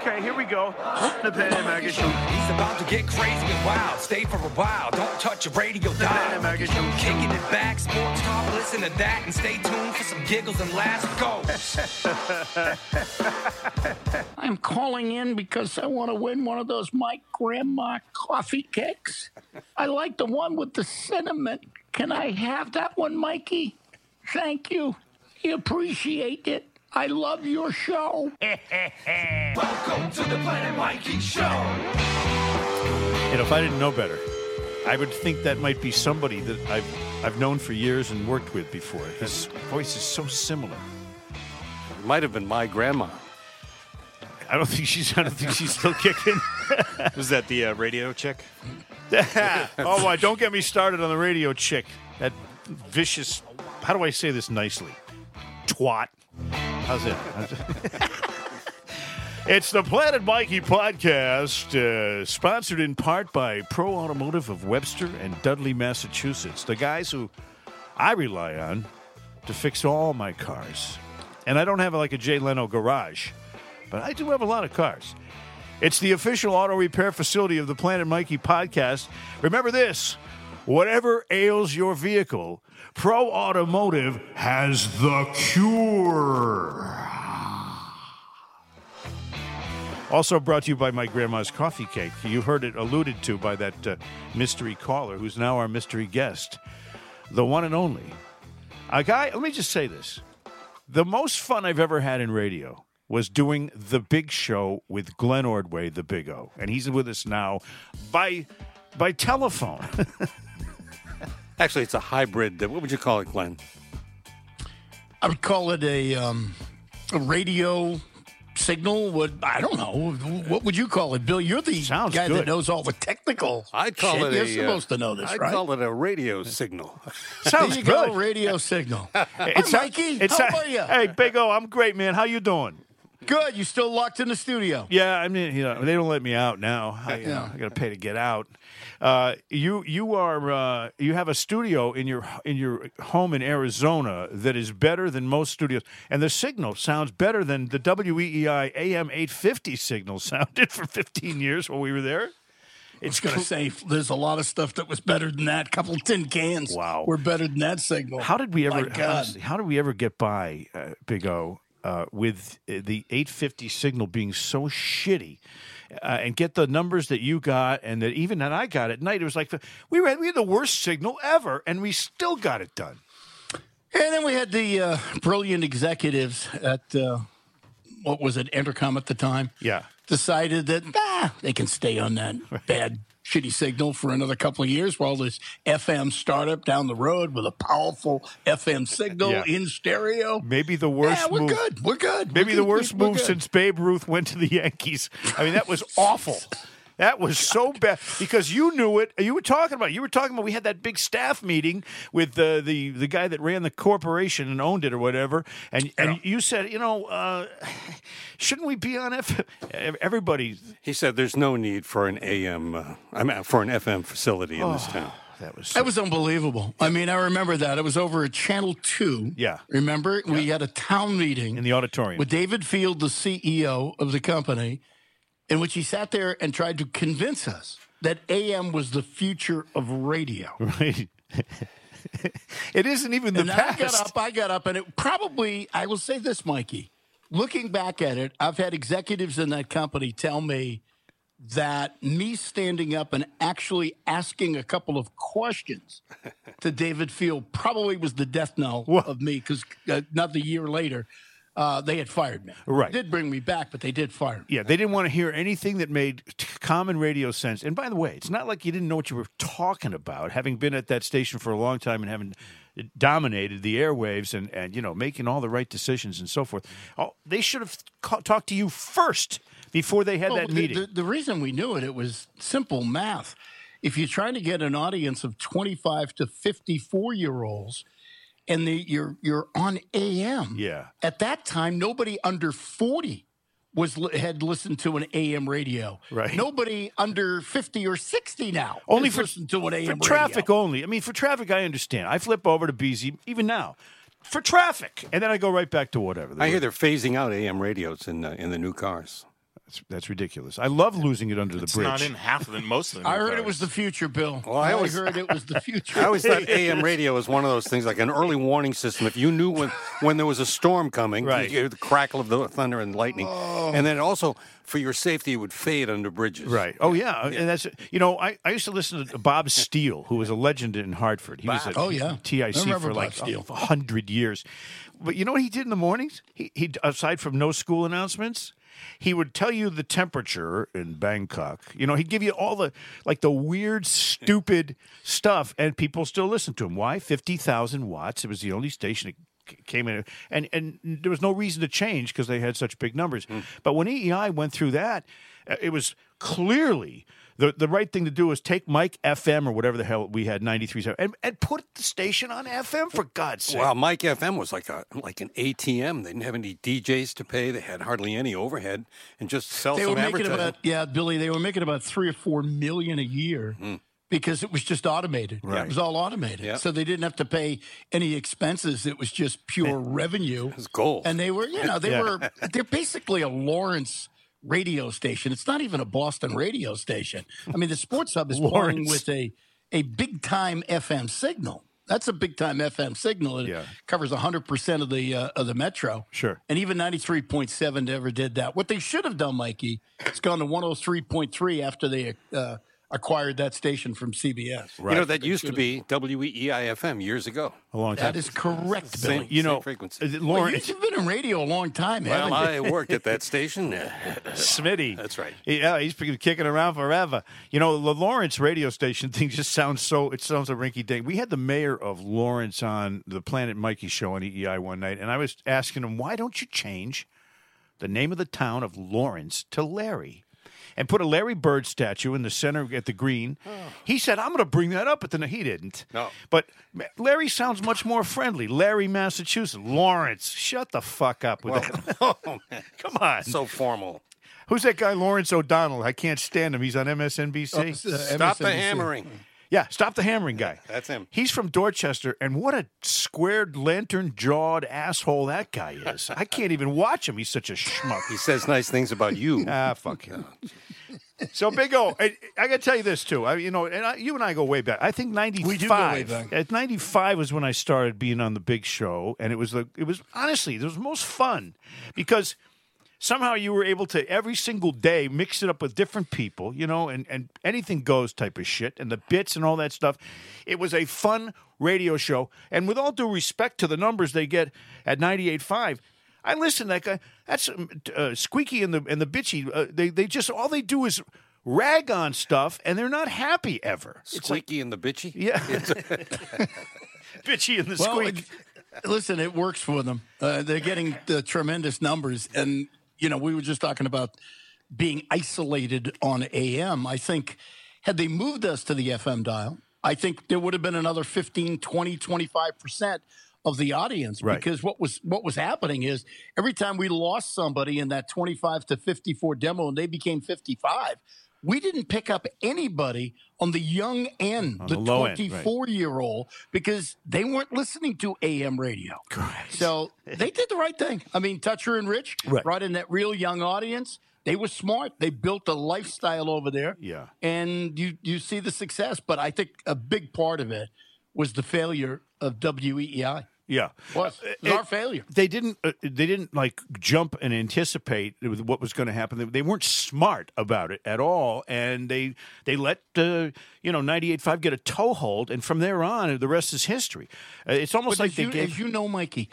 Okay, here we go. The Planet Mikey Show. He's about to get crazy and wild. Stay for a while. Don't touch your radio dial. The Planet dial. Show. Kicking it back, sports talk. Listen to that and stay tuned for some giggles and laughs. Go. I'm calling in because I want to win one of those Mike Grandma coffee cakes. I like the one with the cinnamon. Can I have that one, Mikey? Thank you. I appreciate it. I love your show. Welcome to the Planet Mikey Show. And if I didn't know better, I would think that might be somebody that I've I've known for years and worked with before. His voice is so similar. It Might have been my grandma. I don't think she's I don't think she's still kicking. Was that the uh, radio chick? oh, why? Don't get me started on the radio chick. That vicious. How do I say this nicely? Twat. How's it? it's the Planet Mikey podcast, uh, sponsored in part by Pro Automotive of Webster and Dudley, Massachusetts. The guys who I rely on to fix all my cars. And I don't have like a Jay Leno garage, but I do have a lot of cars. It's the official auto repair facility of the Planet Mikey podcast. Remember this whatever ails your vehicle, Pro Automotive has the cure. Also brought to you by my grandma's coffee cake. You heard it alluded to by that uh, mystery caller who's now our mystery guest, the one and only. A guy, let me just say this. The most fun I've ever had in radio was doing the big show with Glenn Ordway, the Big O. And he's with us now by by telephone. Actually, it's a hybrid. uh, What would you call it, Glenn? I would call it a, um, a radio signal. What I don't know. What would you call it, Bill? You're the Sounds guy good. that knows all the technical. I'd call shit. it You're a. supposed uh, to know this, I'd right? call it a radio signal. Sounds there you good. go, radio signal. Hi, It's Mikey. it's How are you? Hey, Big O, I'm great, man. How you doing? Good. You still locked in the studio? Yeah, I mean, you know, they don't let me out now. I, you know, I got to pay to get out. Uh, you you are uh, you have a studio in your in your home in Arizona that is better than most studios, and the signal sounds better than the WEEI AM 850 signal sounded for 15 years while we were there. It's going to say there's a lot of stuff that was better than that. couple tin cans. Wow. were better than that signal. How did we ever? God. how did we ever get by, uh, Big O, uh, with uh, the 850 signal being so shitty, uh, and get the numbers that you got and that even that I got at night? It was like we were we had the worst signal ever, and we still got it done. And then we had the uh, brilliant executives at uh, what was it, Entercom at the time, Yeah, decided that ah, they can stay on that bad, shitty signal for another couple of years while this FM startup down the road with a powerful FM signal Yeah. in stereo. maybe the worst yeah, we're move. good. We're good. Maybe We're the good. worst We're move good. since Babe Ruth went to the Yankees. I mean, that was awful. That was so bad because you knew it. You were talking about. it. You were talking about. We had that big staff meeting with the the the guy that ran the corporation and owned it or whatever. And and you said, you know, uh, shouldn't we be on F? Everybody. He said there's no need for an AM, uh, I mean, for an FM facility in Oh. this town. That was. That was unbelievable. I mean, I remember that. It was over at Channel 2. Yeah. Remember? We had a town meeting in the auditorium. with David Field, the CEO of the company, in which he sat there and tried to convince us that AM was the future of radio. right. it isn't even the and I got up, I got up, and it probably, I will say this, Mikey. Looking back at it, I've had executives in that company tell me that me standing up and actually asking a couple of questions to David Field probably was the death knell What? of me because uh, another year later, uh, they had fired me. Right. They did bring me back, but they did fire me. Yeah, they didn't want to hear anything that made t- common radio sense. And by the way, it's not like you didn't know what you were talking about, having been at that station for a long time and having dominated the airwaves and, and you know making all the right decisions and so forth. Oh, they should have ca- talked to you first before they had Well, that the, meeting. The, the reason we knew it, it was simple math. If you're trying to get an audience of 25 to 54 year olds, and the, you're you're on AM, Yeah. At that time, nobody under 40 was had listened to an AM radio. Right. Nobody under 50 or 60 now only has for, listened to an AM for radio. traffic only. I mean, for traffic, I understand. I flip over to BZ even now for traffic, and then I go right back to whatever. I hear they're phasing out AM radios in uh, in the new cars. That's, that's ridiculous. I love losing it under It's the bridge. not in half of them. Most of them. I new heard it was the future, Bill. Well, I I always- heard it was the future. I always thought AM radio was one of those things like an early warning system. If you knew when, when there was a storm coming, Right. you hear the crackle of the thunder and lightning. Oh. And then also, for your safety, it would fade under bridges. Right. Oh yeah. and that's you know I, I used to listen to Bob Steele, who was a legend in Hartford. He was at Oh, yeah. TIC for Bob like Steele. a hundred years. But you know what he did in the mornings? He he aside from no school announcements. He would tell you the temperature in Bangkok. You know, he'd give you all the like the weird, stupid stuff, and people still listen to him. Why? Fifty thousand watts. It was the only station that came in, and and there was no reason to change because they had such big numbers. But when EEI went through that, uh, it was clearly the the right thing to do was take Mike FM or whatever the hell we had ninety three and and put the station on FM for God's sake. Well, Mike FM was like a like an ATM. They didn't have any DJs to pay. They had hardly any overhead, and just sell they some were making advertising. about yeah, Billy. They were making about three or four million a year hmm. because it was just automated. Right. It was all automated, Yeah. so they didn't have to pay any expenses. It was just pure revenue. It's gold. And they were, you know, they Yeah. were. They're basically a Lawrence radio station. It's not even a Boston radio station. I mean, the Sports Hub is playing with a a big time FM signal. That's a big time FM signal. It Yeah. covers 100% of the uh, of the metro. Sure. And even 93.7 never did that. What they should have done, Mikey, is gone to 103.3 after they uh, acquired that station from CBS. You know, that used to be WEEI FM years ago. a long time. That is correct, Same- you know, frequency. uh, Well, Lauren you've been in radio a long time, Well, haven't you? I worked at that station. Smitty. That's right. Yeah, he's been kicking around forever. You know, the Lawrence radio station thing just sounds so. It sounds a rinky dink. We had the mayor of Lawrence on the Planet Mikey show on EEI one night, and I was asking him, why don't you change the name of the town of Lawrence to Larry? And put a Larry Bird statue in the center at the green. He said, "I'm going to bring that up," but then he didn't. No. But Larry sounds much more friendly. Larry, Massachusetts. Lawrence, shut the fuck up with that. oh. Come on. So formal. Who's that guy, Lawrence O'Donnell? I can't stand him. He's on MSNBC. Uh, Stop the MSNBC. hammering. Yeah, stop the hammering guy. That's him. He's from Dorchester, and what a squared, lantern jawed asshole that guy is. I can't even watch him. He's such a schmuck. He says nice things about you. Ah, fuck him. So Big O, I, I got to tell you this too. I, you know, and I, you and I go way back. I think ninety We do go way back. At ninety five was when I started being on the Big Show, and it was the it was honestly it was most fun because somehow you were able to every single day mix it up with different people, you know, and, and anything goes type of shit and the bits and all that stuff. It was a fun radio show. And with all due respect to the numbers they get at 98.5, I listen to that guy. That's um, uh, Squeaky and the and the bitchy. Uh, they they just all they do is rag on stuff, and they're not happy ever. It's like Squeaky and the bitchy. yeah, bitchy and the Well, squeak. it- listen, it works for them. Uh, they're getting the tremendous numbers, and you know, we were just talking about being isolated on AM. I think had they moved us to the FM dial, I think there would have been another 15, 20, 25 percent of the audience Right. because what was what was happening is every time we lost somebody in that 25 to 54 demo and they became 55 we didn't pick up anybody on the young end On the, the low end, 24 right. year old because they weren't listening to AM radio. Correct. So they did the right thing. I mean, Toucher and Rich Right. brought in that real young audience. They were smart. They built a lifestyle over there. Yeah. And you you see the success, but I think a big part of it was the failure of WEEI. Yeah, Was it It- our failure. They didn't. Uh, they didn't like jump and anticipate what was going to happen. They, they weren't smart about it at all, and they they let uh, you know 98.5 get a toehold, and from there on, the rest is history. Uh, it's almost But like they you, gave. as you know, Mikey,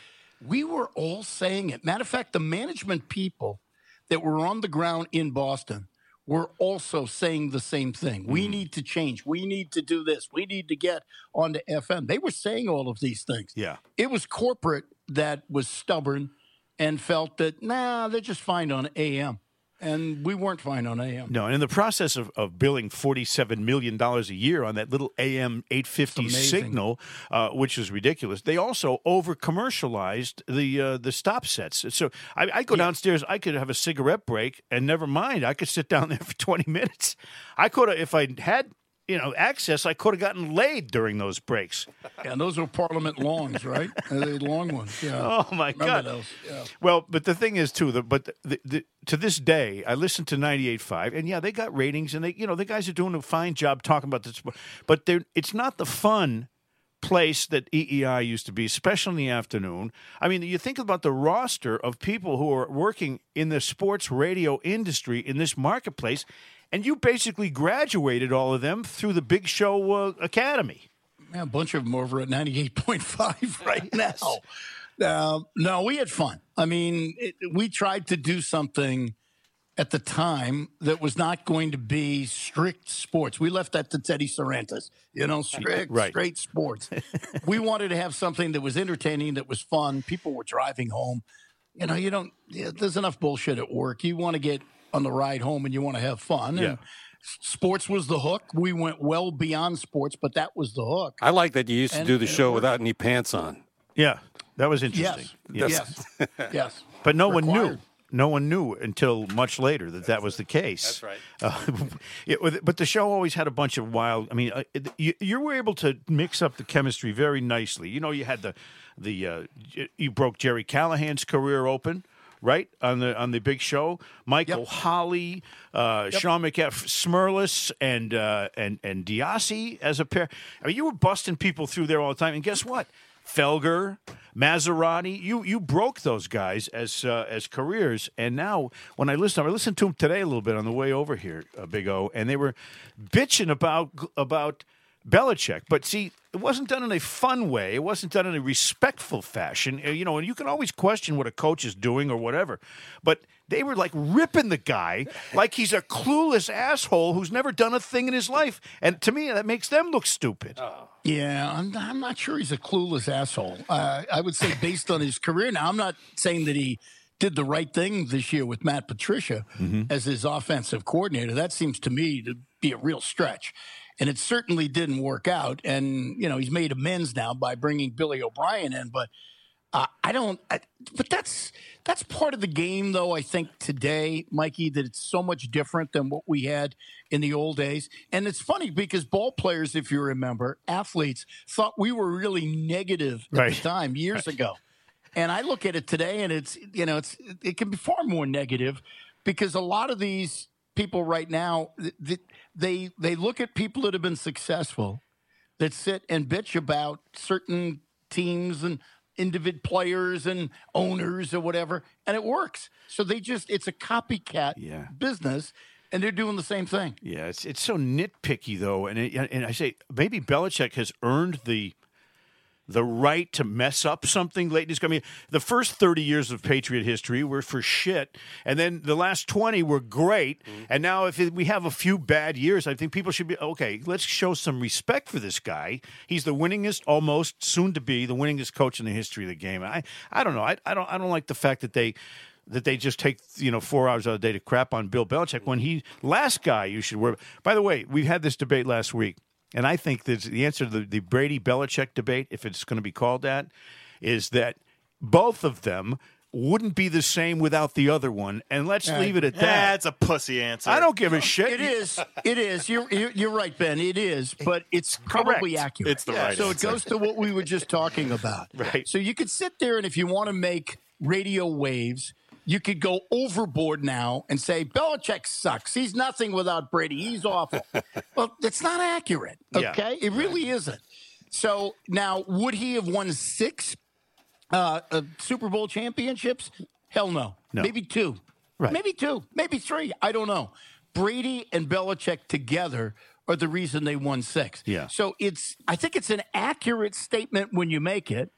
we were all saying it. Matter of fact, the management people that were on the ground in Boston were also saying the same thing. We mm. need to change. We need to do this. We need to get onto FM. They were saying all of these things. Yeah. It was corporate that was stubborn and felt that, nah, they're just fine on AM. And we weren't fine on AM. no, and in the process of, of billing forty-seven million dollars a year on that little AM eight fifty signal, uh, which is ridiculous, they also over commercialized the uh, the stop sets. So I, I go downstairs, I could have a cigarette break, and never mind, I could sit down there for twenty minutes. I could have, if I had you know access, I could have gotten laid during those breaks. And those were Parliament longs, right? The long ones. Yeah. Oh my Remember god! those? Yeah. Well, but the thing is too. The, but the, the, to this day, I listen to 98.5, and yeah, they got ratings, and they you know the guys are doing a fine job talking about this, but they're it's not the fun place that EEI used to be, especially in the afternoon. I mean, you think about the roster of people who are working in the sports radio industry in this marketplace, and you basically graduated all of them through the Big Show uh, Academy. Yeah, a bunch of them over at 98.5 right now. Um, no, we had fun. I mean, it, we tried to do something at the time that was not going to be strict sports. We left that to Teddy Sarandis, you know, strict, Right. straight sports. we wanted to have something that was entertaining, that was fun. People were driving home. You know, you don't, yeah, there's enough bullshit at work. You want to get on the ride home and you want to have fun. Yeah. And sports was the hook. We went well beyond sports, but that was the hook. I like that you used to do the show without any pants on. Yeah, that was interesting. Yes. Yes. yes. But no one knew. No one knew until much later that that was the case. That's right. Uh, it, but the show always had a bunch of wild. I mean, uh, you, you were able to mix up the chemistry very nicely. You know, you had the the uh, you broke Jerry Callahan's career open. Right on the on the big show, Michael Yep. Holley, uh, Sean McF, Smerlas, and uh, and and DeOssie as a pair. I mean, you were busting people through there all the time. And guess what? Felger, Massarotti, you you broke those guys as uh, as careers, and now when I listen, I listened to them today a little bit on the way over here, uh, Big O, and they were bitching about about Belichick, but see, it wasn't done in a fun way. It wasn't done in a respectful fashion. Uh, You know, and you can always question what a coach is doing or whatever, but they were like ripping the guy like he's a clueless asshole who's never done a thing in his life, and to me, that makes them look stupid. Yeah, I'm, I'm not sure he's a clueless asshole. Uh, I would say based on his career. Now, I'm not saying that he did the right thing this year with Matt Patricia as his offensive coordinator. That seems to me to be a real stretch. And it certainly didn't work out. And, you know, he's made amends now by bringing Billy O'Brien in. But uh, I don't. I, but that's that's part of the game, though. I think today, Mikey, that it's so much different than what we had in the old days. And it's funny because ball players, if you remember, athletes thought we were really negative at Right. the time years ago. And I look at it today, and it's you know, it's it can be far more negative because a lot of these people right now, th- th- they they look at people that have been successful that sit and bitch about certain teams and individual players and owners or whatever, and it works. So they just it's a copycat Yeah. business, and they're doing the same thing. Yeah, it's it's so nitpicky though, and it, and I say maybe Belichick has earned the the right to mess up something late in his. I mean, the first thirty years of Patriot history were for shit, and then the last twenty were great. Mm-hmm. And now, if we have a few bad years, I think people should be okay. Let's show some respect for this guy. He's the winningest, almost soon to be the winningest coach in the history of the game. I I don't know. I, I don't I don't like the fact that they that they just take you know four hours out of the day to crap on Bill Belichick when he last guy you should worry. By the way, we had this debate last week, and I think that the answer to the, the Brady Belichick debate, if it's going to be called that, is that both of them wouldn't be the same without the other one. And let's leave it at that. That's a pussy answer. I don't give a shit. It is. It is. You're, you're you're right, Ben. It is, but it's probably Correct. accurate. It's the right So answer. it goes to what we were just talking about. Right. So you could sit there, and if you want to make radio waves, you could go overboard now and say Belichick sucks. He's nothing without Brady. He's awful. well, it's not accurate. Yeah. Okay, it really isn't. So now, would he have won six uh, uh, Super Bowl championships? Hell no. No. Maybe two. Right. Maybe two. Maybe three. I don't know. Brady and Belichick together are the reason they won six. Yeah. So it's. I think it's an accurate statement when you make it,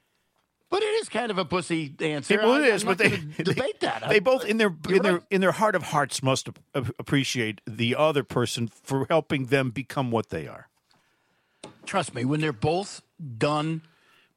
but it is kind of a pussy answer. Well, it is, but they, debate that. They both in their You're in their right. in their heart of hearts must ap- ap- appreciate the other person for helping them become what they are. Trust me, when they're both done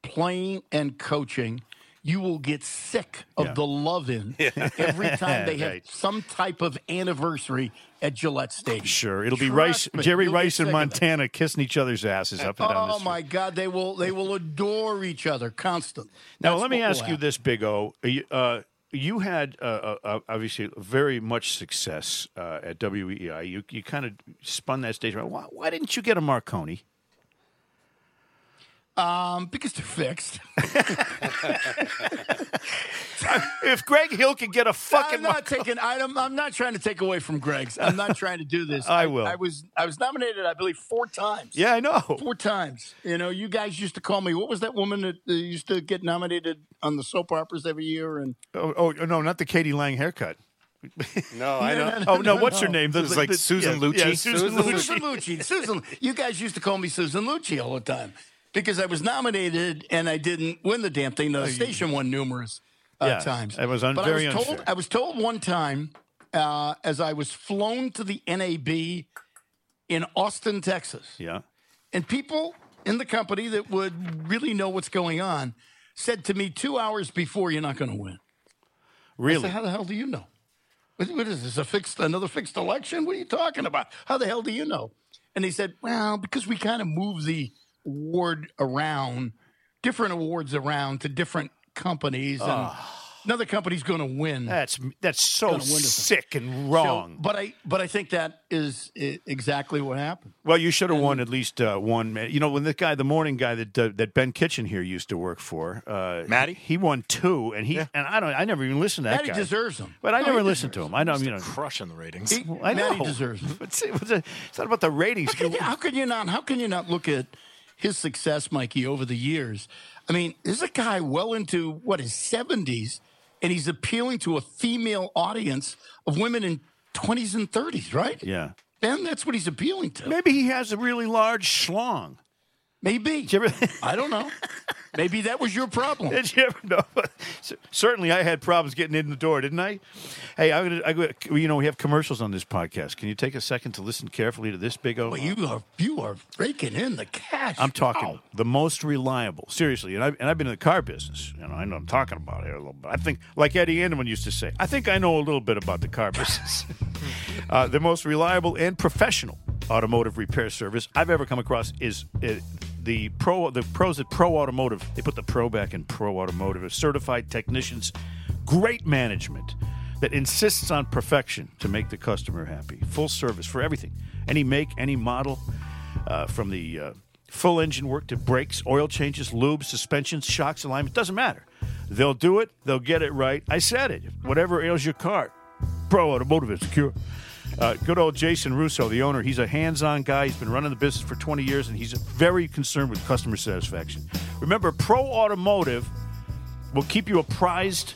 playing and coaching, you will get sick of Yeah. the love in every time they have Right. some type of anniversary at Gillette Stadium. Sure, it'll be Rice, me, Jerry Rice, and sick of it. Montana kissing each other's asses up and down the Oh my God, they will they will adore each other constantly. Now, That's let me ask you this, Big O. You, uh, you had uh, uh, uh, obviously very much success uh, at WEI. You you kind of spun that stage around. Why, why didn't you get a Marconi? Um, because they're fixed. If Greg Hill can get a fucking I'm not Marconi, taking. I'm, I'm not trying to take away from Greg's. I'm not trying to do this. I will. I, was I was nominated, I believe, four times. yeah, I know. Four times. You know, you guys used to call me. What was that woman that uh, used to get nominated on the soap operas every year? And Oh, oh no, not the k.d. lang haircut. No, I don't know. Oh no, what's her name? The- was like the- Susan yeah, Lucci. Yeah, Susan Lucci. Susan Lucci. Susan, you guys used to call me Susan Lucci all the time because I was nominated and I didn't win the damn thing. The station won numerous uh, Oh, Yeah, times. that was un- but very I was told. I was told one time uh, as I was flown to the NAB in Austin, Texas, Yeah. and people in the company that would really know what's going on said to me two hours before, "You're not going to win." I Really? said, "How the hell do you know? What, what is this? A fixed another fixed election? What are you talking about? How the hell do you know?" And he said, "Well, because we kind of move the award around, different awards around to different companies, and Ah. another company's going to win." That's that's so Gonna win this sick and So- wrong. but I but I think that is exactly what happened. well, you should have won at least uh, one. ma- You know, when the guy, the morning guy that uh, that Ben Kitchen here used to work for, uh, Matty? he won two, and he and I don't, I never even listened to that Matty guy. deserves them, but I No, never listened to him. I know, you know. Crushing the ratings. He- I know. Matty deserves them. It's, it's, it's not about the ratings. How can, you, how can you not? How can you not look at his success, Mikey, over the years? I mean, this is a guy well into what his seventies, and he's appealing to a female audience of women in twenties and thirties, right? yeah. Ben, that's what he's appealing to. Maybe he has a really large schlong. Maybe. Ever, I don't know. Maybe that was your problem. did you ever know? Certainly, I had problems getting in the door, didn't I? Hey, I'm gonna, I'm you know, we have commercials on this podcast. Can you take a second to listen carefully to this big O? Well, you are you are raking in the cash. I'm talking Wow. the most reliable. Seriously, and I've, and I've been in the car business. You know, I know I'm talking about here a little bit. I think, like Eddie Andelman used to say, I think I know a little bit about the car business. uh, the most reliable and professional automotive repair service I've ever come across is uh, the pro. The pros at Pro Automotive. They put the pro back in Pro Automotive. Certified technicians, great management that insists on perfection to make the customer happy. Full service for everything, any make, any model uh, from the uh, full engine work to brakes, oil changes, lubes, suspensions, shocks, alignment. Doesn't matter. They'll do it. They'll get it right. I said it. Whatever ails your car, Pro Automotive is secure. Uh, good old Jason Russo, the owner. He's a hands-on guy. He's been running the business for 20 years, and he's very concerned with customer satisfaction. Remember, Pro Automotive will keep you apprised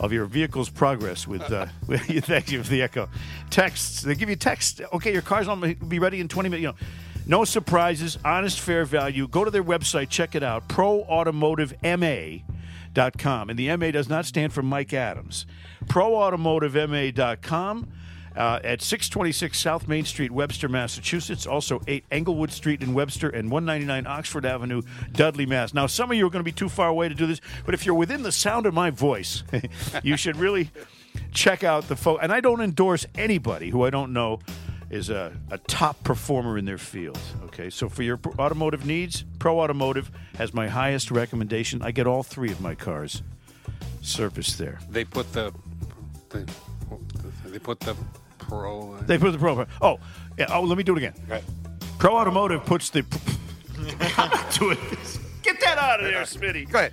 of your vehicle's progress with, uh, with thank you for the echo. Texts. They give you text. Okay your car's on be ready in 20 minutes. You know no surprises. Honest fair value. Go to their website. Check it out. Proautomotivema.com and the ma does not stand for mike adams. Proautomotivema.com uh, at 626 South Main Street, Webster, Massachusetts. Also 8 Englewood Street in Webster and 199 Oxford Avenue, Dudley, Mass. Now, some of you are going to be too far away to do this, but if you're within the sound of my voice, you should really check out the folks. And I don't endorse anybody who I don't know is a, a top performer in their field. Okay, so for your automotive needs, Pro Automotive has my highest recommendation. I get all three of my cars serviced there. They put the, the they put the pro. They put the Pro. Oh, yeah, oh, let me do it again. Right. Pro Automotive puts the. do it. Get that out of there, Smitty. Go ahead.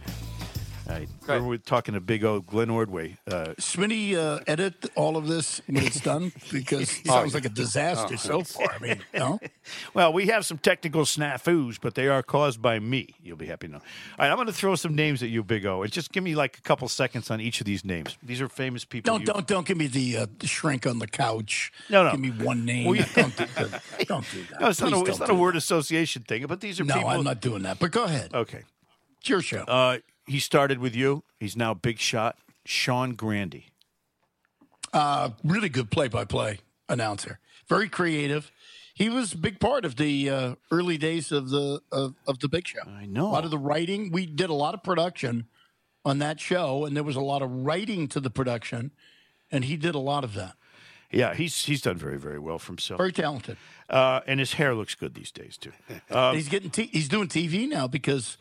All right. Go ahead. We're talking to Big O, Glenn Ordway. Uh, Smitty, uh, edit all of this when it's done because it sounds like a disaster so far. I mean, no. well, we have some technical snafus, but they are caused by me. You'll be happy to know. All right, I'm going to throw some names at you, Big O, and just give me like a couple seconds on each of these names. These are famous people. Don't you- don't don't give me the, uh, the shrink on the couch. No, no. Give me one name. Well, you- don't, do, that. don't do that. No, it's not, a, it's don't not a do word association thing, but these are that. No, people. I'm not doing that. But go ahead. Okay. It's your show. Uh, he started with you. He's now big shot. Sean Grande. Uh, really good play-by-play announcer. Very creative. He was a big part of the uh, early days of the of, of the Big Show. I know. a lot of the writing. We did a lot of production on that show, and there was a lot of writing to the production, and he did a lot of that. Yeah, he's he's done very very well for himself. Very talented. Uh, and his hair looks good these days too. Uh, he's getting t- he's doing TV now because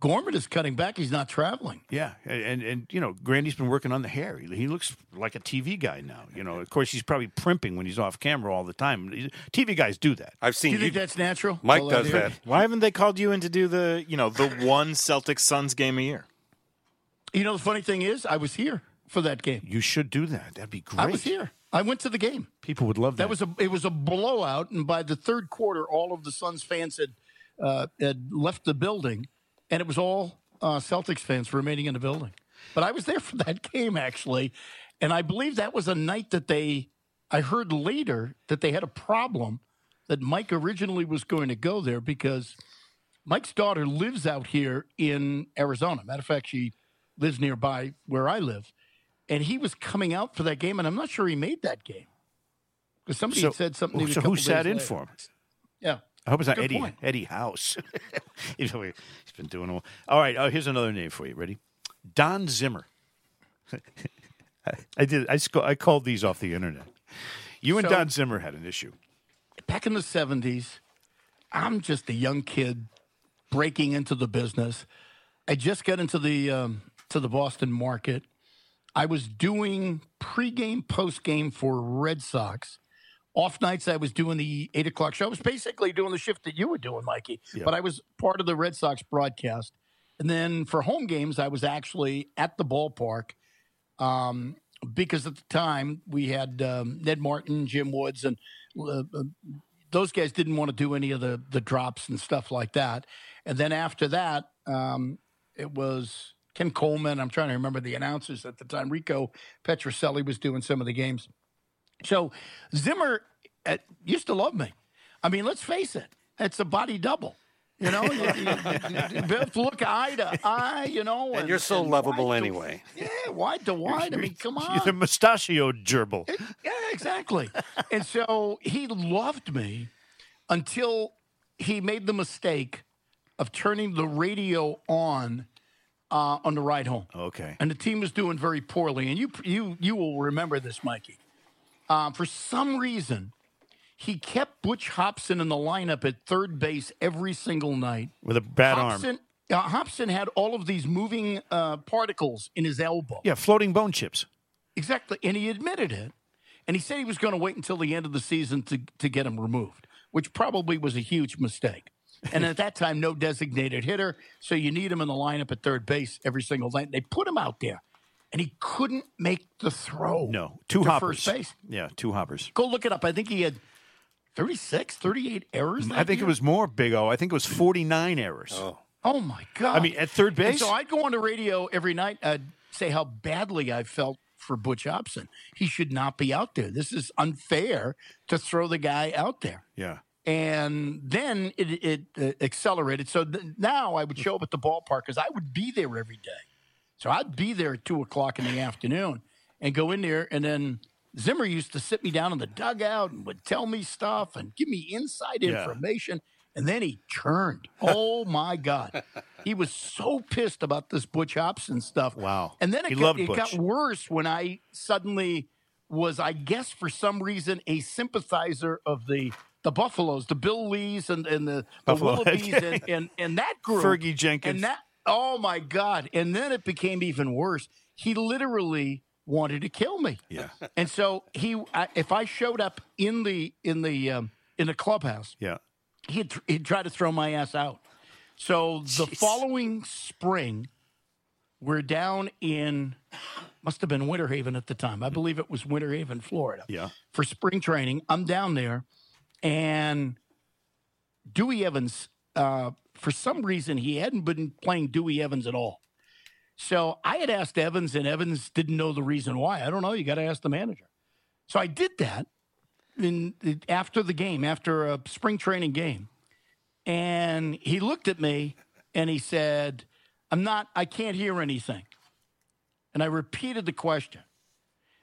Gorman is cutting back. He's not traveling. Yeah, and, and and you know, Grande's been working on the hair. He, he looks like a TV guy now. You know, of course, he's probably primping when he's off camera all the time. He's- TV guys do that. I've Do seen you you. think that's natural? Mike Well, does that. Why haven't they called you in to do the, you know, the one Celtics Suns game a year? You know, the funny thing is, I was here for that game. You should do that. That'd be great. I was here. I went to the game. People would love that. That was a it was a blowout, and by the third quarter, all of the Suns fans had uh, had left the building, and it was all uh, Celtics fans remaining in the building. But I was there for that game actually, and I believe that was a night that they. I heard later that they had a problem that Mike originally was going to go there because Mike's daughter lives out here in Arizona. Matter of fact, she lives nearby where I live, and he was coming out for that game, and I'm not sure he made that game. Because somebody so, had said something. so who sat in later. for him? Yeah. I hope it's not Good Eddie point. Eddie House. he's been doing all. All right, uh, here's another name for you. Ready? Don Zimmer. I did. I sc- I called these off the internet. You and So- Don Zimmer had an issue. Back in the 70s, I'm just a young kid breaking into the business. I just got into the um, to the Boston market. I was doing pregame, postgame for Red Sox. Off nights, I was doing the eight o'clock show. I was basically doing the shift that you were doing, Mikey. But I was part of the Red Sox broadcast. And then for home games, I was actually at the ballpark um, because at the time we had um, Ned Martin, Jim Woods, and uh, uh, those guys didn't want to do any of the the drops and stuff like that. And then after that, um, it was Ken Coleman. I'm trying to remember the announcers at the time. Rico Petrocelli was doing some of the games. So Zimmer uh, used to love me. I mean, let's face it, it's a body double. You know, you, you, you both look eye to eye. You know, And you're so lovable wide to- anyway. yeah, wide to wide. I mean, come on. You're the mustachio gerbil. Yeah, exactly. and so he loved me until he made the mistake of turning the radio on uh, on the ride home. Okay. And the team was doing very poorly. And you you you will remember this, Mikey. Um, for some reason, he kept Butch Hobson in the lineup at third base every single night. With a bad arm. Hobson, uh, Hobson had all of these moving uh, particles in his elbow. Yeah, floating bone chips. Exactly. And he admitted it. And he said he was going to wait until the end of the season to, to get him removed, which probably was a huge mistake. And at that time, no designated hitter. So you need him in the lineup at third base every single night. They put him out there, and he couldn't make the throw. No, two hoppers. First base. Yeah, two hoppers. Go look it up. I think he had 36, 38 errors. I that think it was more, Big O. I think it was 49 errors. Oh, my God. I mean, at third And base? so I'd go on the radio every night. I'd say how badly I felt for Butch Hobson. He should not be out there. This is unfair to throw the guy out there. yeah. And then it, it uh, accelerated. So th- now I would show up at the ballpark because I would be there every day. So I'd be there at two o'clock in the afternoon and go in there. And then Zimmer used to sit me down in the dugout and would tell me stuff and give me inside Yeah. information. And then he turned. Oh my God. He was so pissed about this Butch Hobson stuff. Wow. And then it, got, it got worse when I suddenly was, I guess, for some reason, a sympathizer of the the Buffaloes, the Bill Lees and, and the, the. Willoughbys and, and, and that group. Fergie Jenkins. And that, oh my God. And then it became even worse. He literally wanted to kill me. Yeah. And so he, I, if I showed up in the, in the, um, in the clubhouse, Yeah. he'd, he'd try to throw my ass out. So the following spring, we're down in, must have been Winter Haven at the time. I believe it was Winter Haven, Florida. Yeah. For spring training. I'm down there, and Dewey Evans, uh, for some reason, he hadn't been playing Dewey Evans at all. So I had asked Evans, and Evans didn't know the reason why. I don't know. You got to ask the manager. So I did that in, after the game, after a spring training game. And he looked at me and he said, I'm not, I can't hear anything. And I repeated the question.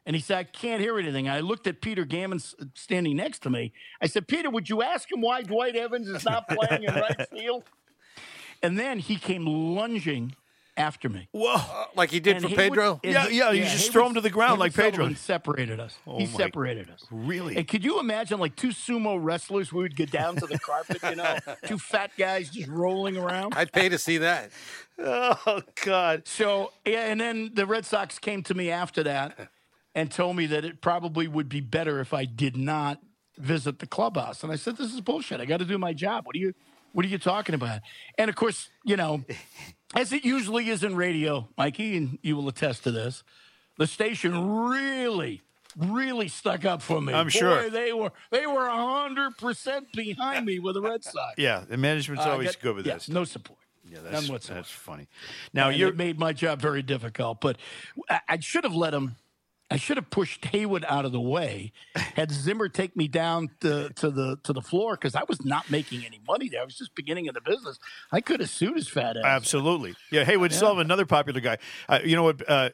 And he said, I can't hear anything. I looked at Peter Gammon standing next to me. I said, Peter, would you ask him why Dwight Evans is not playing in right field? And then he came lunging after me. Whoa. Uh, like he did And for Haywood- Pedro. and Yeah, yeah, you just throw him to the ground like Pedro. Sullivan separated us. Oh he my- separated us. Really? And could you imagine like two sumo wrestlers? We would get down to the carpet, you know, two fat guys just rolling around. I'd pay to see that. Oh God. So yeah, and then the Red Sox came to me after that and told me that it probably would be better if I did not visit the clubhouse. And I said, "This is bullshit. I got to do my job. What do you What are you talking about?" And of course, you know, as it usually is in radio, Mikey, and you will attest to this, the station really. Really stuck up for me. I'm Boy, sure. they were they were hundred percent behind me with the Red Sox. Yeah, the management's Uh, always got- good with yeah, this. No support. Yeah, None that's, whatsoever. that's funny. Now you're made my job very difficult. But I, I should have let him. I should have pushed Haywood out of the way. Had Zimmer take me down to, to the to the floor because I was not making any money there. I was just beginning in the business. I could have sued his fat ass. Absolutely. Yeah, Haywood Sullivan, another popular guy. Uh, you know what? Uh,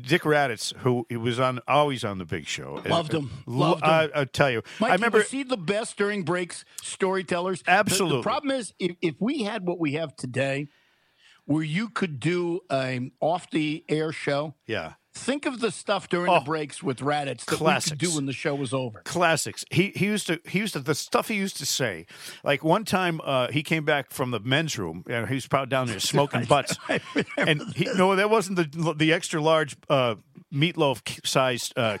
Dick Radatz, who he was on, always on the Big Show. Loved him. Loved him. I, I tell you, Mikey, I remember. he the best during breaks? Storytellers. The- The, Absolutely. problem is, if, if we had what we have today, where you could do an off the air show, yeah, think of the stuff during Oh. the breaks with Radatz that we Classics. could do when the show was over. classics. He he used to he used to the stuff he used to say. Like one time, uh, he came back from the men's room. and he was probably down there smoking butts, and he, no, that wasn't the the extra large uh, meatloaf sized. Uh,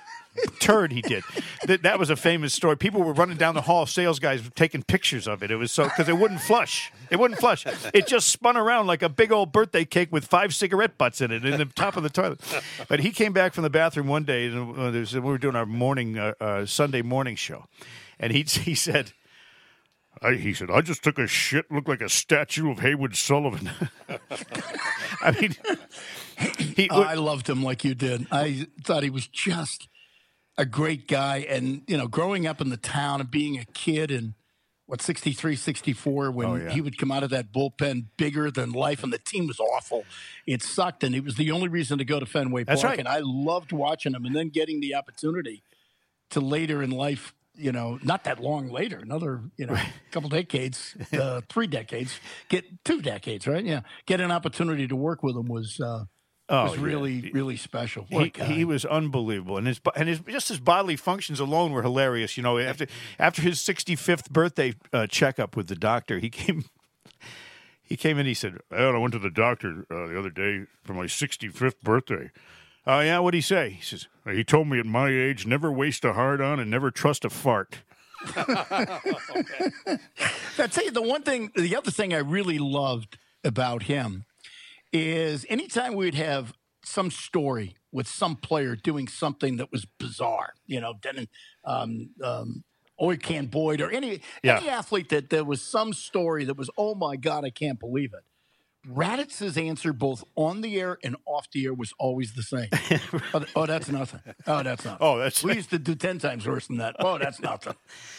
turd he did. That, that was a famous story. People were running down the hall sales guys taking pictures of it. It was so because it wouldn't flush. It wouldn't flush. It just spun around like a big old birthday cake with five cigarette butts in it in the top of the toilet. But he came back from the bathroom one day and uh, we were doing our morning uh, uh, sunday morning show. And he, he said I, he said, I just took a shit, looked like a statue of Haywood Sullivan. I mean, he, Oh, I loved him like you did. I thought he was just a great guy. And, you know, growing up in the town and being a kid and what, 63, 64, when Oh, yeah. he would come out of that bullpen bigger than life and the team was awful. It sucked. And it was the only reason to go to Fenway That's Park. right. And I loved watching him and then getting the opportunity to later in life. You know, not that long later, another you know, couple decades, uh, three decades, get two decades, right? Yeah, get an opportunity to work with him was uh, Oh, was yeah. really, really special. What he, he was unbelievable, and his and his just his bodily functions alone were hilarious. You know, after after his 65th birthday uh, checkup with the doctor, he came. He came in. He said, "Well, I went to the doctor uh, the other day for my 65th birthday." Oh yeah, what'd he say? He says, "He told me at my age, never waste a hard on and never trust a fart." I tell you, the one thing, the other thing I really loved about him is anytime we'd have some story with some player doing something that was bizarre, you know, Denon, um, um, Oil Can Boyd, or any Yeah. any athlete that there was some story that was, oh my god, I can't believe it. Radatz's answer, both on the air and off the air, was always the same. oh, oh, that's nothing. Oh, that's nothing. Oh, that's- we used to do ten times worse than that. Oh, that's nothing.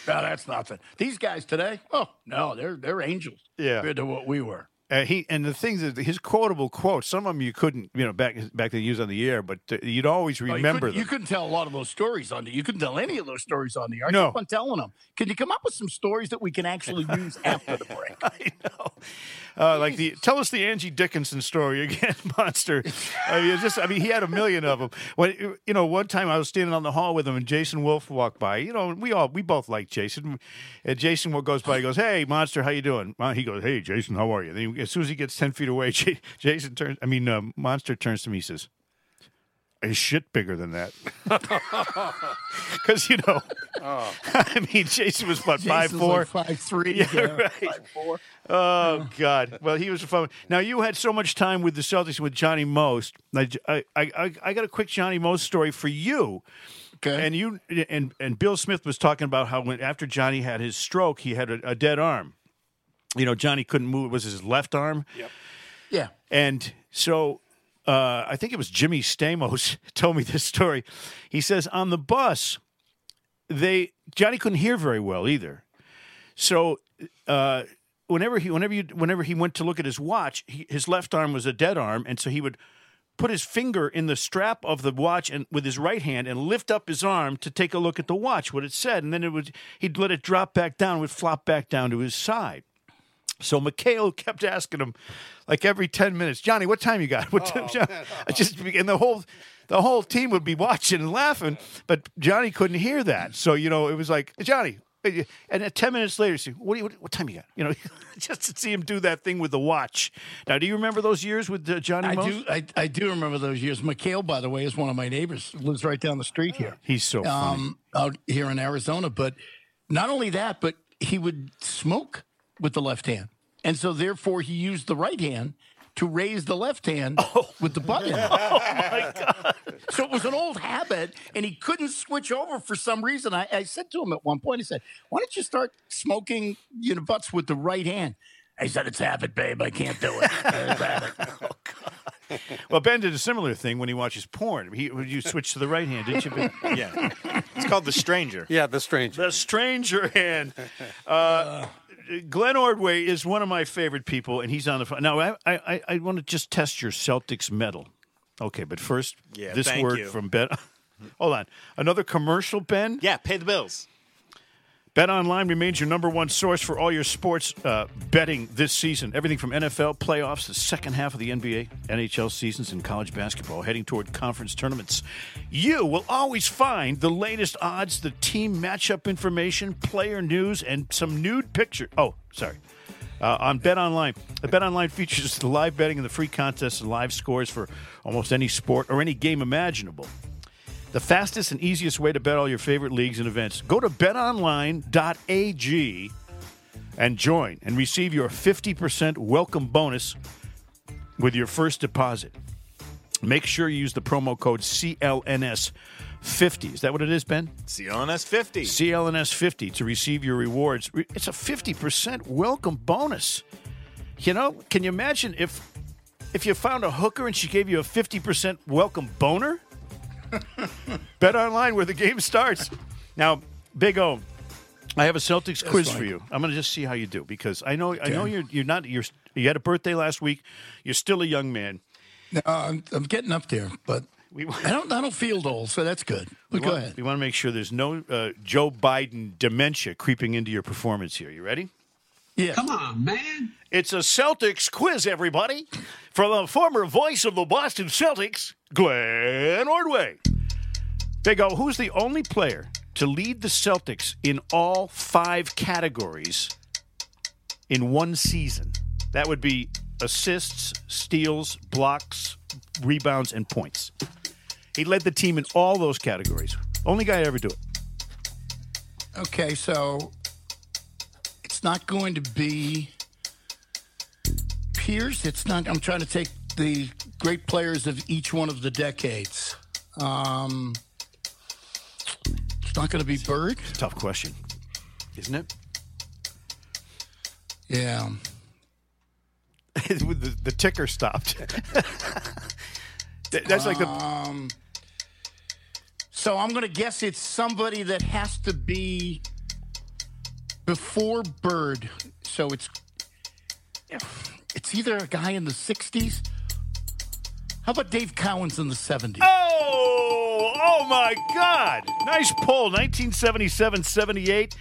No, that's nothing. These guys today, oh no, they're they're angels Yeah. compared to what we were. Uh, he and the things that his quotable quotes, some of them you couldn't, you know, back back then use on the air, but uh, you'd always Oh, you remember them. You couldn't tell a lot of those stories on the. You couldn't tell any of those stories on the air. I No. keep on telling them. Can you come up with some stories that we can actually use after the break? I know. Uh, like the tell us the Angie Dickinson story again, monster. I mean, just I mean, he had a million of them. When you know, one time I was standing on the hall with him, and Jason Wolf walked by. You know, we all we both like Jason. And Jason goes by, he goes, "Hey, monster, how you doing?" He goes, "Hey, Jason, how are you?" Then he, as soon as he gets ten feet away, J- Jason turns. I mean, uh, monster turns to me, and says. Is shit bigger than that? Because you know, I mean, Jason was what five Jason's four, like five three, Yeah, yeah, right. five four. Oh God! Well, he was a fun. Now you had so much time with the Celtics with Johnny Most. I, I, I, I got a quick Johnny Most story for you. Okay. And you and and Bill Smith was talking about how when after Johnny had his stroke, he had a, a dead arm. You know, Johnny couldn't move. It was his left arm. Yeah. Yeah and so uh, I think it was Jimmy Stamos told me this story. He says on the bus, they Johnny couldn't hear very well either. So uh, whenever he whenever you whenever he went to look at his watch, he, his left arm was a dead arm, and so he would put his finger in the strap of the watch and with his right hand and lift up his arm to take a look at the watch, what it said, and then it would he'd let it drop back down, would flop back down to his side. So McHale kept asking him, like every ten minutes, Johnny, what time you got? What time? I just and the whole the whole team would be watching and laughing, but Johnny couldn't hear that. So you know, it was like Johnny. And ten minutes later, see, what, what, what time you got? You know, just to see him do that thing with the watch. Now, do you remember those years with uh, Johnny? I Most? do. I, I do remember those years. McHale, by the way, is one of my neighbors. Lives right down the street here. He's so funny. um, out here in Arizona. But not only that, but he would smoke with the left hand, and so therefore he used the right hand to raise the left hand with the button. oh my god! So it was an old habit, and he couldn't switch over for some reason. I, I said to him at one point, I said, "Why don't you start smoking you know butts with the right hand?" I said, "It's habit, babe. I can't do it. It's habit." Well, Ben did a similar thing when he watches porn. He you switch to the right hand, didn't you? Ben? Yeah. It's called The Stranger. Yeah, the Stranger. The stranger hand. Uh, Glenn Ordway is one of my favorite people, and he's on the phone. Now, I, I, I want to just test your Celtics metal. Okay, but first, Yeah, this word you. from Ben. Hold on. Another commercial, Ben? Yeah, pay the bills. Bet Online remains your number one source for all your sports uh, betting this season. Everything from NFL playoffs, the second half of the NBA, NHL seasons, and college basketball, heading toward conference tournaments. You will always find the latest odds, the team matchup information, player news, and some nude picture. Oh, sorry. Uh, on Bet Online. Bet Online features the live betting and the free contests and live scores for almost any sport or any game imaginable. The fastest and easiest way to bet all your favorite leagues and events. Go to betonline.ag and join and receive your 50% welcome bonus with your first deposit. Make sure you use the promo code CLNS50. Is that what it is, Ben? CLNS 50. CLNS50 to receive your rewards. It's a 50% welcome bonus. You know, can you imagine if if you found a hooker and she gave you a 50% welcome boner? Bet online where the game starts. Now, Big O, I have a Celtics quiz for you. I'm going to just see how you do because I know I know you're you're not you're you had a birthday last week. You're still a young man. No, I'm, I'm getting up there, but We- I don't. I don't feel old, so that's good. But go want, ahead. We want to make sure there's no uh, Joe Biden dementia creeping into your performance here. You ready? Yeah. Come on, man. It's a Celtics quiz, everybody. From the former voice of the Boston Celtics, Glenn Ordway. They go, who's the only player to lead the Celtics in all five categories in one season? That would be assists, steals, blocks, rebounds, and points. He led the team in all those categories. Only guy to ever do it. Okay, so it's not going to be Pierce. It's not. I'm trying to take the great players of each one of the decades. Um, it's not going to be Bird. Tough question, isn't it? Yeah. the, the ticker stopped. That- That's like the Um, so I'm going to guess it's somebody that has to be before Bird. So it's it's either a guy in the 60s. How about Dave Cowens in the 70s? Oh, oh my God. Nice pull. 1977 78.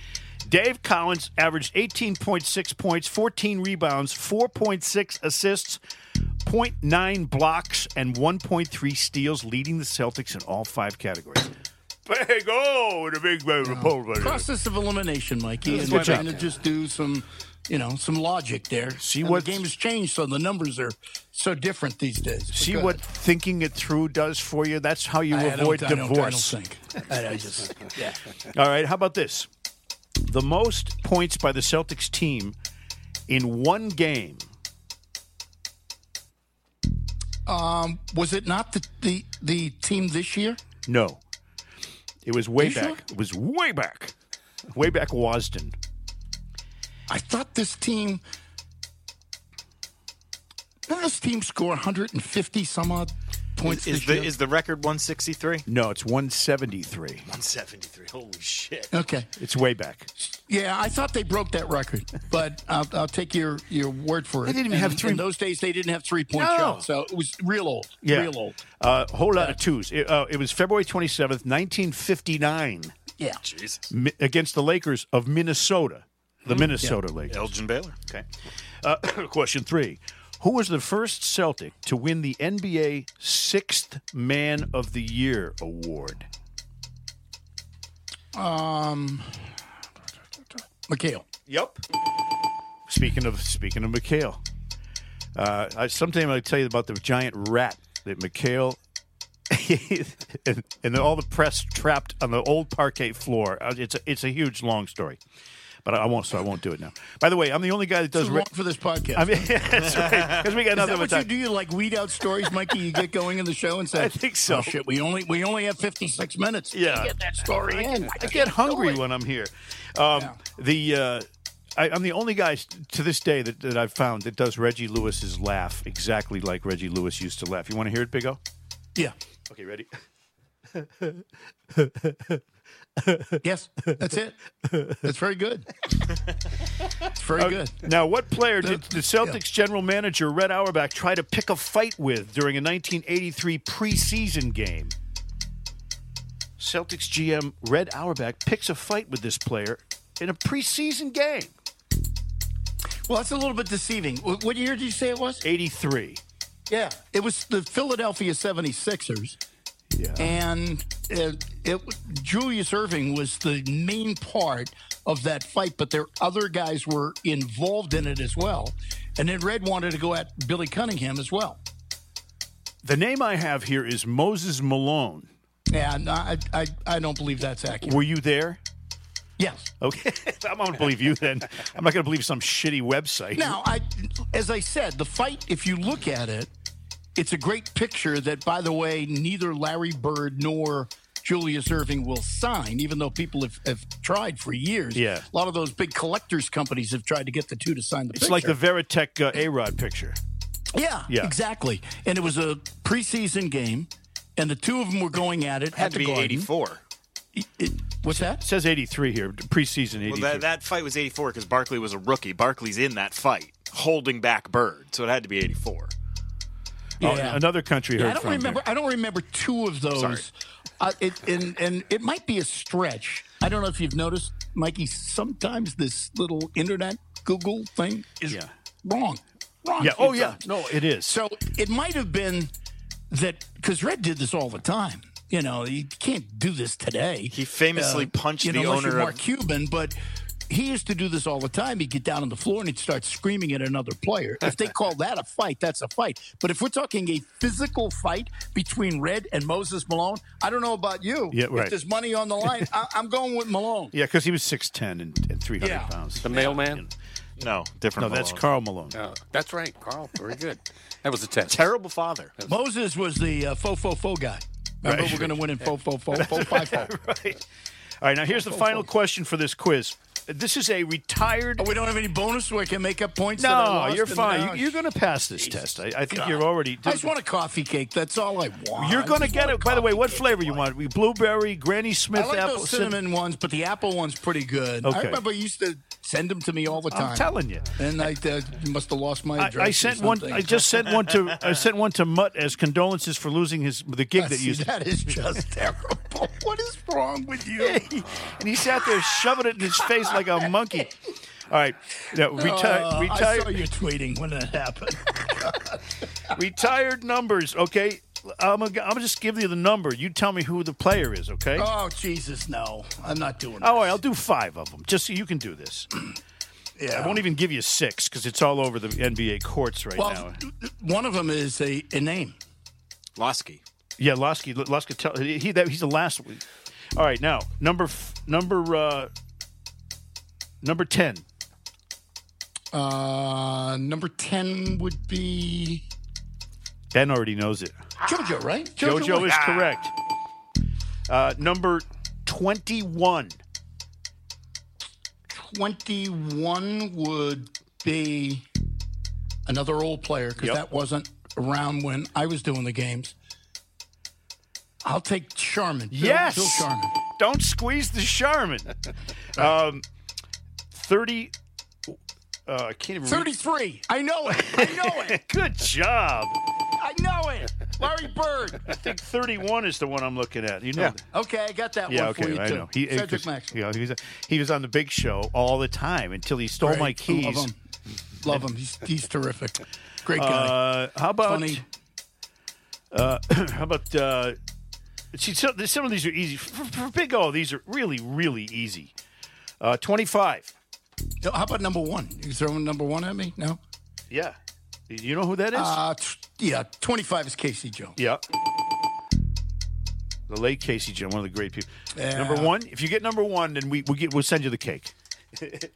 Dave Cowens averaged 18.6 points, 14 rebounds, 4.6 assists, 0.9 blocks, and 1.3 steals, leading the Celtics in all five categories. Big oh, the big baby pull. Process of elimination, Mikey. And Good we're job. trying to just do some, you know, some logic there. See And what- the game has changed, so the numbers are so different these days. But See what ahead. thinking it through does for you? That's how you I- I avoid don't- I don't- divorce. I don't think. I, I just, yeah. All right, how about this? The most points by the Celtics team in one game. Um, was it not the, the the team this year? No. It was way back. sure? It was way back. Way back Wasden. I thought this team. Didn't this team score 150 some odd points Is this the year? is the record 163? No, it's 173. 173. Holy shit. okay. It's way back. Yeah, I thought they broke that record, but I'll, I'll take your, your word for it. They didn't even And have three- In those days, they didn't have three point No. shots, so it was real old. Yeah. Real old. A whole lot of twos. It, uh, it was February 27th, 1959, Yeah. Jesus. mi- against the Lakers of Minnesota. The Minnesota Lakers. Elgin Baylor. Okay. Uh, question three. Who was the first Celtic to win the NBA Sixth Man of the Year award? Um, McHale. Yep. Speaking of speaking of McHale, uh, I, sometime I'll tell you about the giant rat that McHale and, and all the press trapped on the old parquet floor. Uh, It's a, it's a huge long story, but I won't. So I won't do it now. By the way, I'm the only guy that does. Too re- long for this podcast. I mean, that's right because we got Is nothing that what but you do? You like weed out stories, Mikey? You get going in the show and say, I think so. Oh, shit, we only we only have fifty six minutes. to Yeah. get that story in. I get hungry when I'm here. Um, The uh, I, I'm the only guy to this day that, that I've found that does Reggie Lewis's laugh exactly like Reggie Lewis used to laugh. You want to hear it, Big O? Yeah. Okay, ready? Yes, that's it. That's very good. It's very uh, good. Now, what player did the Celtics general manager Red Auerbach try to pick a fight with during a 1983 preseason game? Celtics GM Red Auerbach picks a fight with this player in a preseason game. Well, that's a little bit deceiving. What year did you say it was? 83. Yeah. It was the Philadelphia 76ers. Yeah. And it, it, Julius Erving was the main part of that fight, but there other guys were involved in it as well. And then Red wanted to go at Billy Cunningham as well. The name I have here is Moses Malone. And I, I, I don't believe that's accurate. Were you there? Yes. Okay. I'm going to believe you then. I'm not going to believe some shitty website. Now, I, as I said, the fight, if you look at it, it's a great picture that, by the way, neither Larry Bird nor Julius Erving will sign, even though people have, have tried for years. Yeah. A lot of those big collectors companies have tried to get the two to sign the picture. It's picture. like the Veritech uh, A-Rod picture. yeah, Yeah. exactly. And it was a preseason game, and the two of them were going at it Had at to the be Garden. 84. It- what's that? It says 83 here, preseason 83. Well, that, that fight was 84 because Barkley was a rookie. Barkley's in that fight, holding back Bird, so it had to be 84. Oh, Yeah. another country Yeah, heard I don't remember. here. I don't remember two of those. Sorry. Uh, it, and and it might be a stretch. I don't know if you've noticed, Mikey. Sometimes this little internet Google thing is Yeah. wrong. Wrong. Yeah. Oh, yeah. uh, No, it is. So it might have been that because Red did this all the time. You know, you can't do this today. He famously punched you know, the owner Mark of- Cuban, but he used to do this all the time. He'd get down on the floor and he'd start screaming at another player. If they call that a fight, that's a fight. But if we're talking a physical fight between Red and Moses Malone, I don't know about you. Yeah, right. If there's money on the line, I, I'm going with Malone. Yeah, because he was 6'10 and, and 300 Yeah. pounds. The mailman? No, different. No, that's Karl Malone. Oh, that's right, Karl. Very good. That was a test. Terrible father. Moses was the uh, faux faux faux guy. Remember, Right. we're going to win in faux faux faux faux five faux. right. All right, now here's the final question for this quiz. This is a retired. Oh, we don't have any bonus so I can make up points. I No, you're fine. You- You're going to pass this test. I, I think you're already. I just want a coffee cake. That's all I want. You're going to get it. By the way, what flavor you want? We Blueberry, Granny Smith, I like apple, those cin- cinnamon ones, but the apple one's pretty good. Okay. I remember you used to send them to me all the time. I'm telling you. And I uh, must have lost my address. I or sent one. I just sent one to. I sent one to Mutt as condolences for losing his the gig that you. that is just terrible. What is wrong with you? and he sat there shoving it in his face like a monkey. All right, now, reti- Uh, I saw you tweeting when that happened. retired numbers. Okay, I'm gonna, I'm gonna just give you the number. You tell me who the player is. Okay. oh Jesus, no! I'm not doing. Oh, all right, I'll do five of them, just so you can do this. yeah. I won't even give you six because it's all over the NBA courts right well, now. one of them is a, a name. Losky. Yeah, Lasky. Lasky. Tell he he- that he's the last one. All right, now number number uh, number ten. Uh, number ten would be Ben already knows it. JoJo, right? JoJo White. is correct. Uh, number twenty-one. 21 would be another old player because Yep. that wasn't around when I was doing the games. I'll take Sharman. Bill- Yes. Bill Sharman. Don't squeeze the Charmin. um, thirty. Uh, I can't even. read- 33. I know it. I know it. Good job. I know it. Larry Bird. I think 31 is the one I'm looking at. You know. Yeah. Okay, I got that Yeah, one for okay, you I too. know. He, Cedric Maxwell. you know, he was he was on the Big Show all the time until he stole my keys. Love him. Love him. He's, he's terrific. Great guy. Uh, how about Funny. uh, how about uh, see some, some of these are easy for, for Big O. These are really really easy. Uh, 25. How about number one? You throwing number one at me? No. Yeah. You know who that is? Uh, t- yeah, 25 is K.C. Jones. yeah. The late K.C. Jones, one of the great people. Yeah. Number one. If you get number one, then we we get we'll send you the cake.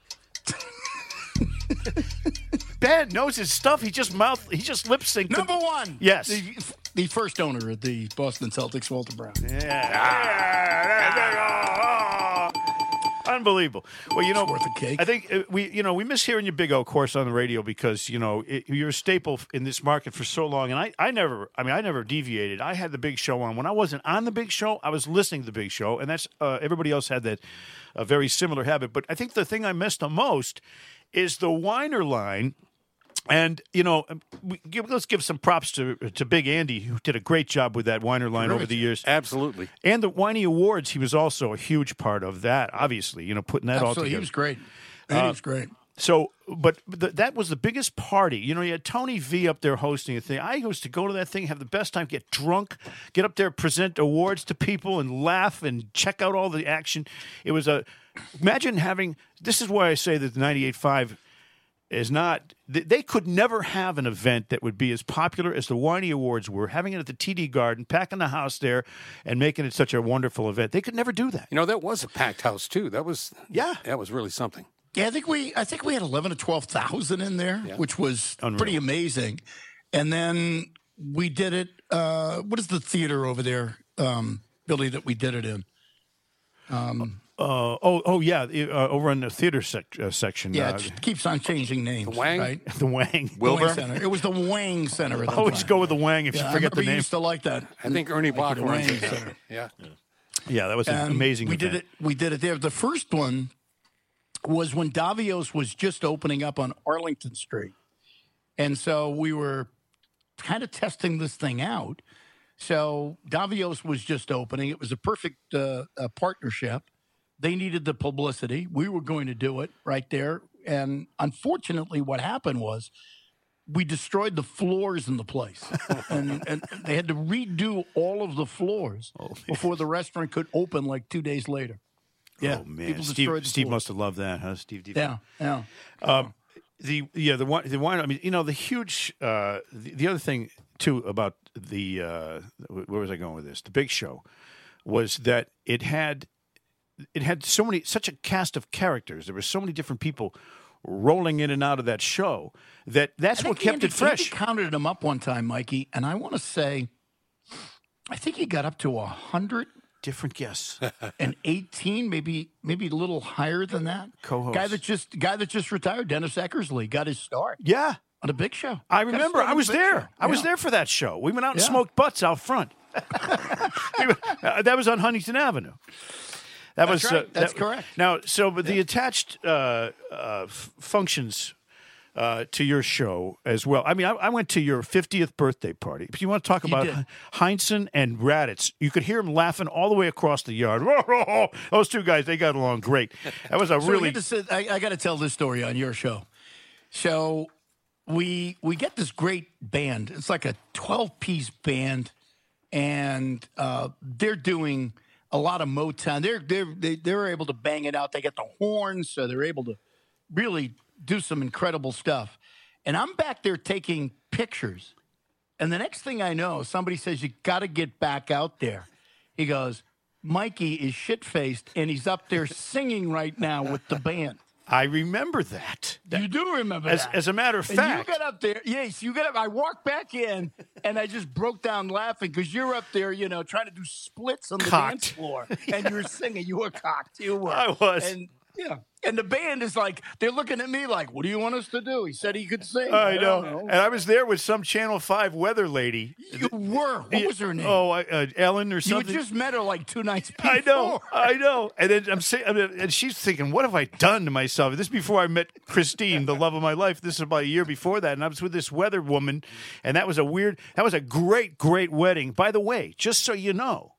Ben knows his stuff. He just mouth. He just lip synced. Number one. Yes. The, the first owner of the Boston Celtics, Walter Brown. Yeah. Yeah, Unbelievable. Well, you know, worth a cake. I think uh, we, you know, we miss hearing your big O course on the radio because you know it, you're a staple in this market for so long, and I, I never, I mean, I never deviated. I had the big show on when I wasn't on the big show. I was listening to the big show, and that's uh, everybody else had that a very similar habit. But I think the thing I missed the most is the Whiner line. And you know, um, we, give, let's give some props to to Big Andy, who did a great job with that Whiner line over the years. Absolutely. And the Whiny Awards, he was also a huge part of that. Obviously, you know, putting that all together. He was great. He Uh, was great. So, but the, that was the biggest party. You know, you had Tony V up there hosting a thing. I used to go to that thing, have the best time, get drunk, get up there, present awards to people, and laugh and check out all the action. It was a imagine having. This is why I say that the 98.5 is not. They they could never have an event that would be as popular as the Winey Awards were. Having it at the TD Garden, packing the house there, and making it such a wonderful event. They could never do that. You know, that was a packed house too. That was Yeah. that was really something. Yeah, I think we I think we had eleven to twelve thousand in there, which was Unreal. pretty amazing. And then we did it. Uh, what is the theater over there, um, Billy? That we did it in? Uh, oh, oh yeah, uh, over in the theater sec- uh, section. Yeah, uh, it keeps on changing names. The Wang? right? the Wang. The Wang Center. It was the Wang Center. At the Always time. go with the Wang if Yeah, you I forget the name. used to like that. I think Ernie Boch the runs Wang it. Center. Yeah. Yeah, that was an And amazing. We event. did it. We did it there. The first one was when Davios was just opening up on Arlington Street, and so we were kind of testing this thing out. So Davios was just opening. It was a perfect uh, uh, partnership. They needed the publicity. We were going to do it right there. And unfortunately, what happened was we destroyed the floors in the place, and, and they had to redo all of the floors before the restaurant could open like two days later. Yeah, Oh man, Steve, Steve must have loved that, huh? Steve. Deep- Yeah, yeah. The yeah the wine the wine. I mean, you know, the huge. Uh, the, the other thing too about the uh, where was I going with this? The big show was that it had it had so many such a cast of characters. There were so many different people rolling in and out of that show that that's what kept Andy- it fresh. Andy counted them up one time, Mikey, and I want to say, I think he got up to a hundred different guests. and eighteen, maybe maybe a little higher than that. Co-hosts. Guy that just guy that just retired, Dennis Eckersley, got his start yeah. on a big show. I remember. I was there. Show. I was there for that show. We went out and Yeah. smoked butts out front. Uh, that was on Huntington Avenue. That That's was right. uh, That's that- correct. Now, so but the attached uh, uh, f- functions uh, to your show as well. I mean, I, I went to your 50th birthday party. If you want to talk about. Heinsohn and Radatz, you could hear them laughing all the way across the yard. Those two guys, they got along great. That was a So really to I, I got to tell this story on your show. So we we get this great band. It's like a twelve piece band, and uh, they're doing a lot of Motown. They're they're they, they're able to bang it out. They get the horns, so they're able to really do some incredible stuff. And I'm back there taking pictures. And the next thing I know, somebody says, You got to get back out there. He goes, Mikey is shit faced and he's up there singing right now with the band. I remember that. you do remember As, that. as a matter of and fact, you got up there. Yes, you got up. I walked back in and I just broke down laughing because you're up there, you know, trying to do splits on the Cocked. dance floor. And you were singing. You were cocked. You were. I was. And Yeah. And the band is like, they're looking at me like, what do you want us to do? He said he could sing. I know. don't And I was there with some Channel 5 weather lady. You were. What was her name? Oh, I, uh, Ellen or something. had just met her like two nights before. I know, I know. And then I'm saying, and she's thinking, "What have I done to myself?" This is before I met Christine, the love of my life. This is about a year before that, and I was with this weather woman, and that was a weird. That was a great, great wedding. By the way, just so you know,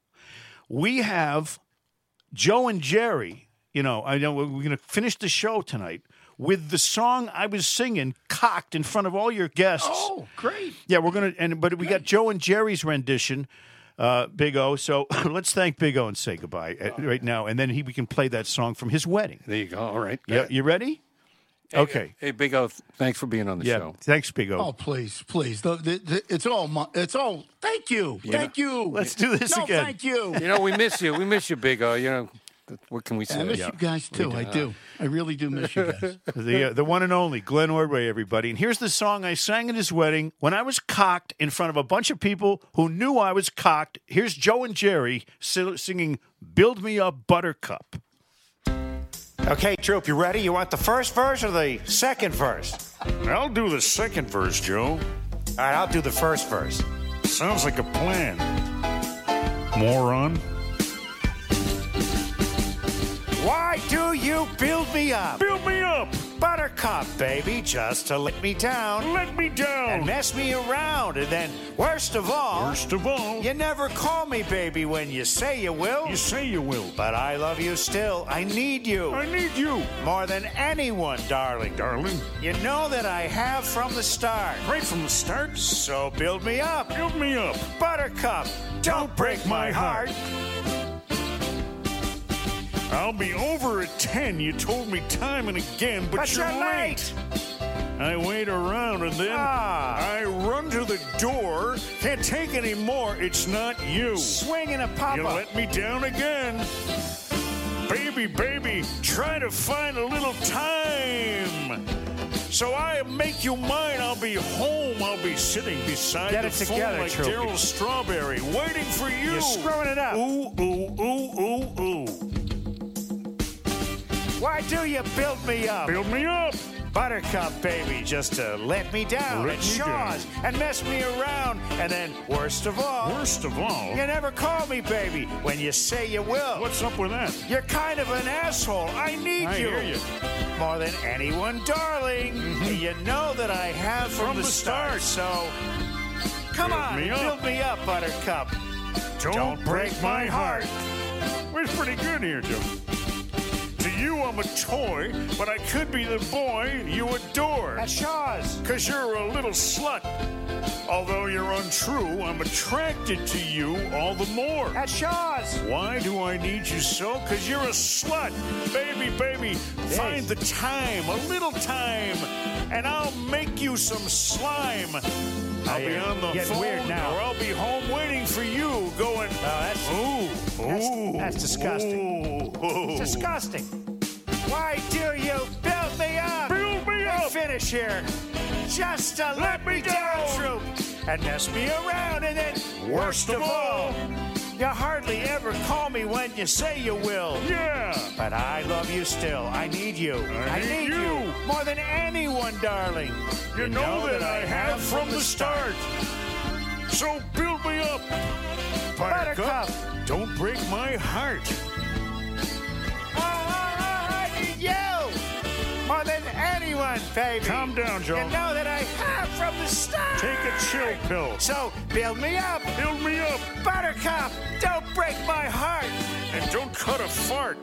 we have Joe and Jerry. You know, I know we're going to finish the show tonight with the song I was singing cocked in front of all your guests. Oh, great. Yeah, we're gonna and but we got Joe and Jerry's rendition, uh, Big O. So let's thank Big O and say goodbye uh, right now, and then he we can play that song from his wedding. There you go. All right. Yeah, you ready? Okay. Hey, Big O, thanks for being on the Yeah. show. Thanks, Big O. Oh, please, please. The, the, the, it's all. My, it's all. Thank you. Thank you. Let's do this no, again. Thank you. You know, we miss you. We miss you, Big O. You know, th- what can we say? I miss Yeah. you guys too. I do. I really do miss you guys. the uh, the one and only Glenn Ordway, everybody. And here's the song I sang at his wedding when I was cocked in front of a bunch of people who knew I was cocked. Here's Joe and Jerry singing "Build Me Up, Buttercup." Okay, Troop, you ready? You want the first verse or the second verse? I'll do the second verse, Joe. All right, I'll do the first verse. Sounds like a plan. Moron. Why do you build me up? Build me up. Buttercup, baby, just to let me down Let me down! and mess me around. And then, worst of all, Worst of all, you never call me baby when you say you will. you say you will. But I love you still. I need you I need you, more than anyone, darling. darling. You know that I have from the start. Right from the start, So build me up, build me up. Buttercup. Don't break my heart. I'll be over at 10. You told me time and again, but, But you're late. I wait around and then Ah. I run to the door. Can't take any more. It's not you. Swinging a papa. You let me down again. Baby, baby, try to find a little time. So I make you mine. I'll be home. I'll be sitting beside Get the phone together, like. Darryl Strawberry, waiting for you. You're screwing it up. Ooh, ooh, ooh, ooh, ooh. Why do you build me up? Build me up. Buttercup, baby, just to let me down Let at Shaw's and mess me around. And then, worst of all, Worst of all, you never call me baby when you say you will. what's up with that? You're kind of an asshole. I need I you. hear you. More than anyone, darling. Mm-hmm. You know that I have from, From the, the start. So, come Build on, me build me up, Buttercup. Don't, break my heart. We're pretty good here, Joe. To you, I'm a toy, but I could be the boy you adore. At Shaw's. Cause you're a little slut. Although you're untrue, I'm attracted to you all the more. At Shaw's. Why do I need you so? Cause you're a slut. Baby, baby, find the time, a little time, and I'll make you some slime. I'll be on the getting phone, weird now. or I'll be home waiting for you, going, oh, that's- ooh, that's- ooh, that's disgusting. ooh, ooh. Disgusting. Why do you build me up? Build me up. finish here. Just to let, me down. troop. And mess me around. And then, Worst of all, you hardly ever call me when you say you will. yeah. But I love you still. I need you. I need you. more than anyone, darling. You know that I have from the start. So build me up, Buttercup. Don't break my heart. More than anyone, baby. Calm down, Joe. You know that I have from the start. Take a chill pill. So build me up, Build me up Buttercup. Don't break my heart. and don't cut a fart.